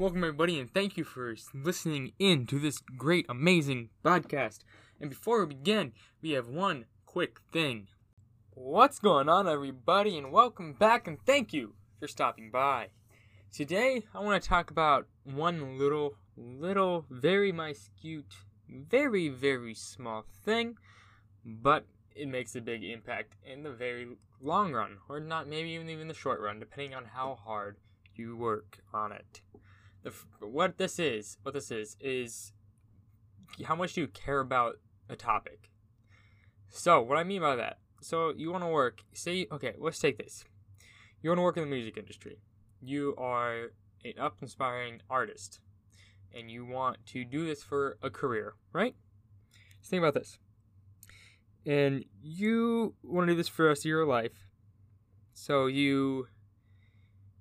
Welcome, everybody, and thank you for listening in to this great, amazing podcast. And before we begin, we have one quick thing. What's going on, everybody, and welcome back, and thank you for stopping by. Today, I want to talk about one little, little, very minute, very, very small thing, but it makes a big impact in the very long run, or not maybe even even the short run, depending on how hard you work on it the what this is, what this is, is how much do you care about a topic. So what I mean by that, so you want to work. Say okay, let's take this. You want to work in the music industry. You are an up inspiring artist, and you want to do this for a career, right? Just think about this. And you want to do this for the rest of your life. So you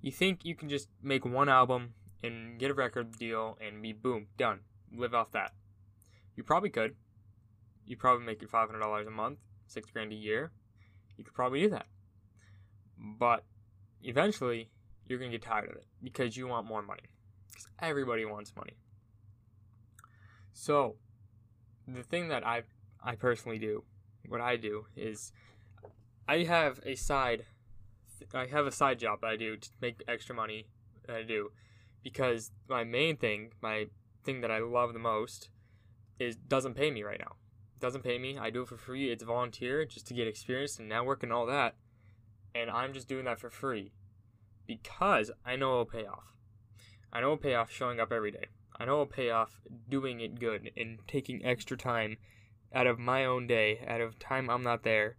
you think you can just make one album and get a record deal and be boom, done. Live off that. You probably could. You probably make it five hundred dollars a month, six grand a year. You could probably do that. But eventually you're gonna get tired of it because you want more money. Because everybody wants money. So the thing that I I personally do, what I do is I have a side I have a side job that I do to make extra money that I do because my main thing, my thing that I love the most, is doesn't pay me right now. Doesn't pay me. I do it for free. It's volunteer just to get experience and network and all that. And I'm just doing that for free because I know it'll pay off. I know it'll pay off showing up every day. I know it'll pay off doing it good and taking extra time out of my own day, out of time I'm not there,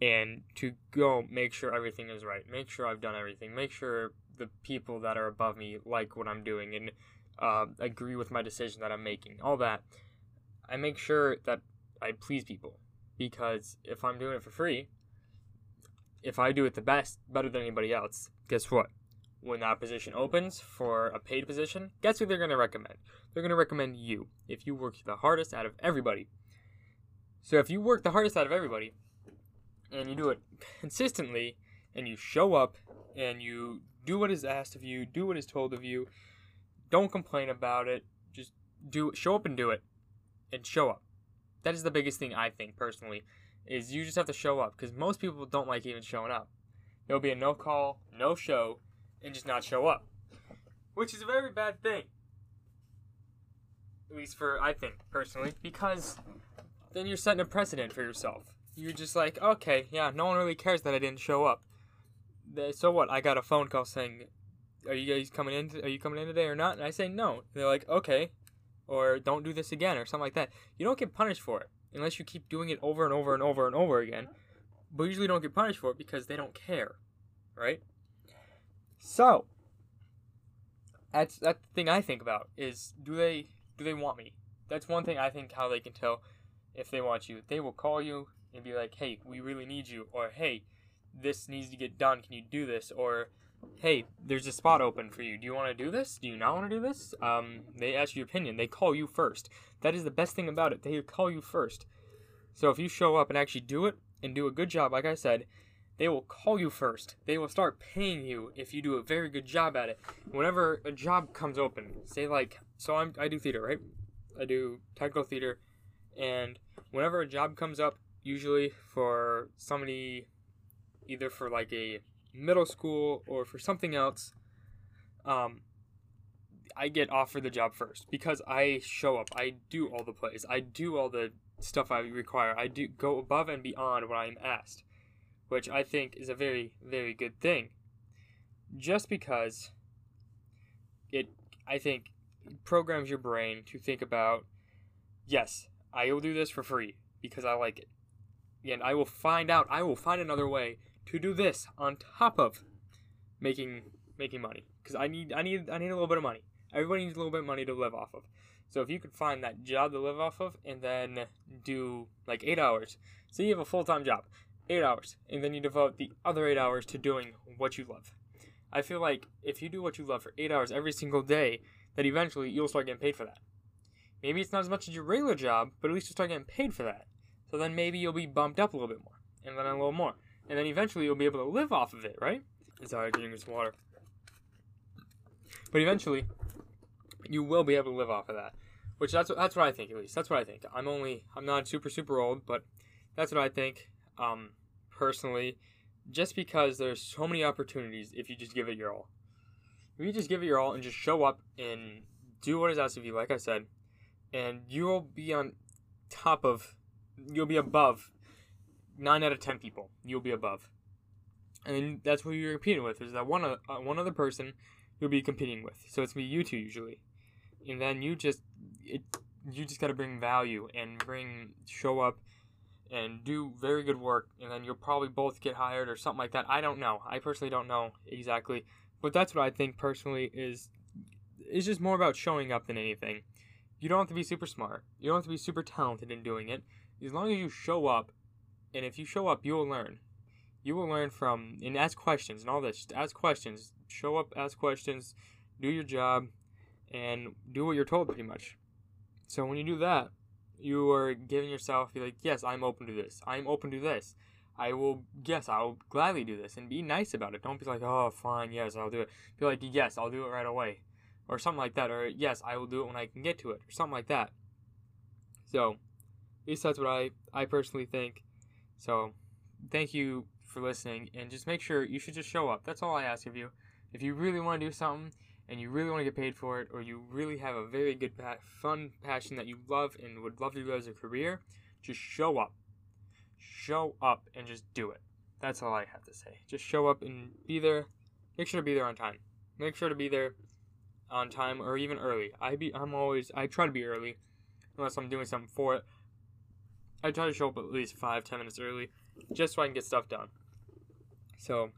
and to go make sure everything is right. Make sure I've done everything. Make sure the people that are above me like what I'm doing and uh, agree with my decision that I'm making. All that. I make sure that I please people because if I'm doing it for free, if I do it the best, better than anybody else, guess what? When that position opens for a paid position, guess who they're going to recommend? They're going to recommend you if you work the hardest out of everybody. So if you work the hardest out of everybody and you do it consistently and you show up and you do what is asked of you, do what is told of you. Don't complain about it. Just do show up and do it. And show up. That is the biggest thing I think personally is you just have to show up because most people don't like even showing up. There'll be a no call, no show, and just not show up. Which is a very bad thing. At least for I think personally because then you're setting a precedent for yourself. You're just like, okay, yeah, no one really cares that I didn't show up so what? I got a phone call saying, "Are you guys coming in? Are you coming in today or not?" And I say no. And they're like, "Okay," or "Don't do this again," or something like that. You don't get punished for it unless you keep doing it over and over and over and over again. But usually don't get punished for it because they don't care, right? So that's the thing I think about is do they do they want me? That's one thing I think how they can tell if they want you. They will call you and be like, "Hey, we really need you," or "Hey." this needs to get done. Can you do this? Or, hey, there's a spot open for you. Do you want to do this? Do you not want to do this? Um, they ask your opinion. They call you first. That is the best thing about it. They call you first. So if you show up and actually do it and do a good job, like I said, they will call you first. They will start paying you if you do a very good job at it. Whenever a job comes open, say like, so I'm, I do theater, right? I do technical theater, and whenever a job comes up, usually for somebody either for like a middle school or for something else, um, I get offered the job first because I show up. I do all the plays. I do all the stuff I require. I do go above and beyond what I'm asked, which I think is a very, very good thing. Just because it, I think, programs your brain to think about, yes, I will do this for free because I like it. And I will find out, I will find another way to do this on top of making making money because I need I need I need a little bit of money. Everybody needs a little bit of money to live off of. So if you could find that job to live off of and then do like 8 hours. So you have a full-time job, 8 hours, and then you devote the other 8 hours to doing what you love. I feel like if you do what you love for 8 hours every single day, that eventually you'll start getting paid for that. Maybe it's not as much as your regular job, but at least you'll start getting paid for that. So then maybe you'll be bumped up a little bit more, and then a little more and then eventually you'll be able to live off of it, right? Sorry, drinking some water. But eventually, you will be able to live off of that. Which that's what, that's what I think at least. That's what I think. I'm only I'm not super super old, but that's what I think. Um, personally, just because there's so many opportunities if you just give it your all. If you just give it your all and just show up and do what is asked of you, like I said, and you'll be on top of, you'll be above. Nine out of ten people. You'll be above, and that's who you're competing with. Is that one uh, one other person you'll be competing with? So it's me, you two usually, and then you just it you just got to bring value and bring show up and do very good work. And then you'll probably both get hired or something like that. I don't know. I personally don't know exactly. But that's what i think personally is is just more about showing up than anything. You don't have to be super smart. You don't have to be super talented in doing it as long as you show up and if you show up you will learn you will learn from and ask questions and all this just ask questions show up ask questions do your job and do what you're told pretty much so when you do that, you are giving yourself, be like, yes, I'm open to this. I'm open to this. I will, yes, I'll gladly do this and be nice about it. Don't be like, oh, fine, yes, I'll do it. Be like, yes, I'll do it right away. Or something like that. Or, yes, I will do it when I can get to it. Or something like that. So, at least that's what I, I personally think. So, thank you for listening. And just make sure you should just show up. That's all I ask of you. If you really want to do something, and you really want to get paid for it, or you really have a very good, fun passion that you love and would love to do as a career, just show up. Show up and just do it. That's all I have to say. Just show up and be there. Make sure to be there on time. Make sure to be there on time or even early. I be I'm always I try to be early unless I'm doing something for it. I try to show up at least five, ten minutes early just so I can get stuff done. So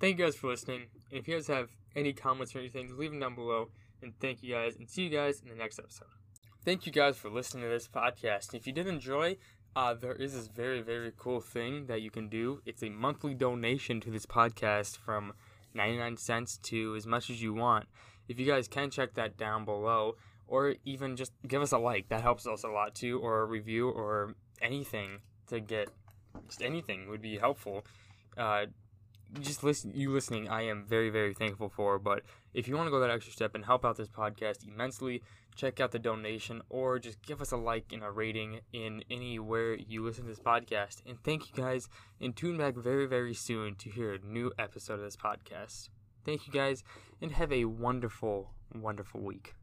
thank you guys for listening. And if you guys have any comments or anything, leave them down below. And thank you guys, and see you guys in the next episode. Thank you guys for listening to this podcast. If you did enjoy, uh, there is this very, very cool thing that you can do. It's a monthly donation to this podcast from 99 cents to as much as you want. If you guys can check that down below, or even just give us a like, that helps us a lot too, or a review, or anything to get, just anything would be helpful. Uh, just listen you listening i am very very thankful for but if you want to go that extra step and help out this podcast immensely check out the donation or just give us a like and a rating in anywhere you listen to this podcast. And thank you guys and tune back very very soon to hear a new episode of this podcast. Thank you guys and have a wonderful wonderful week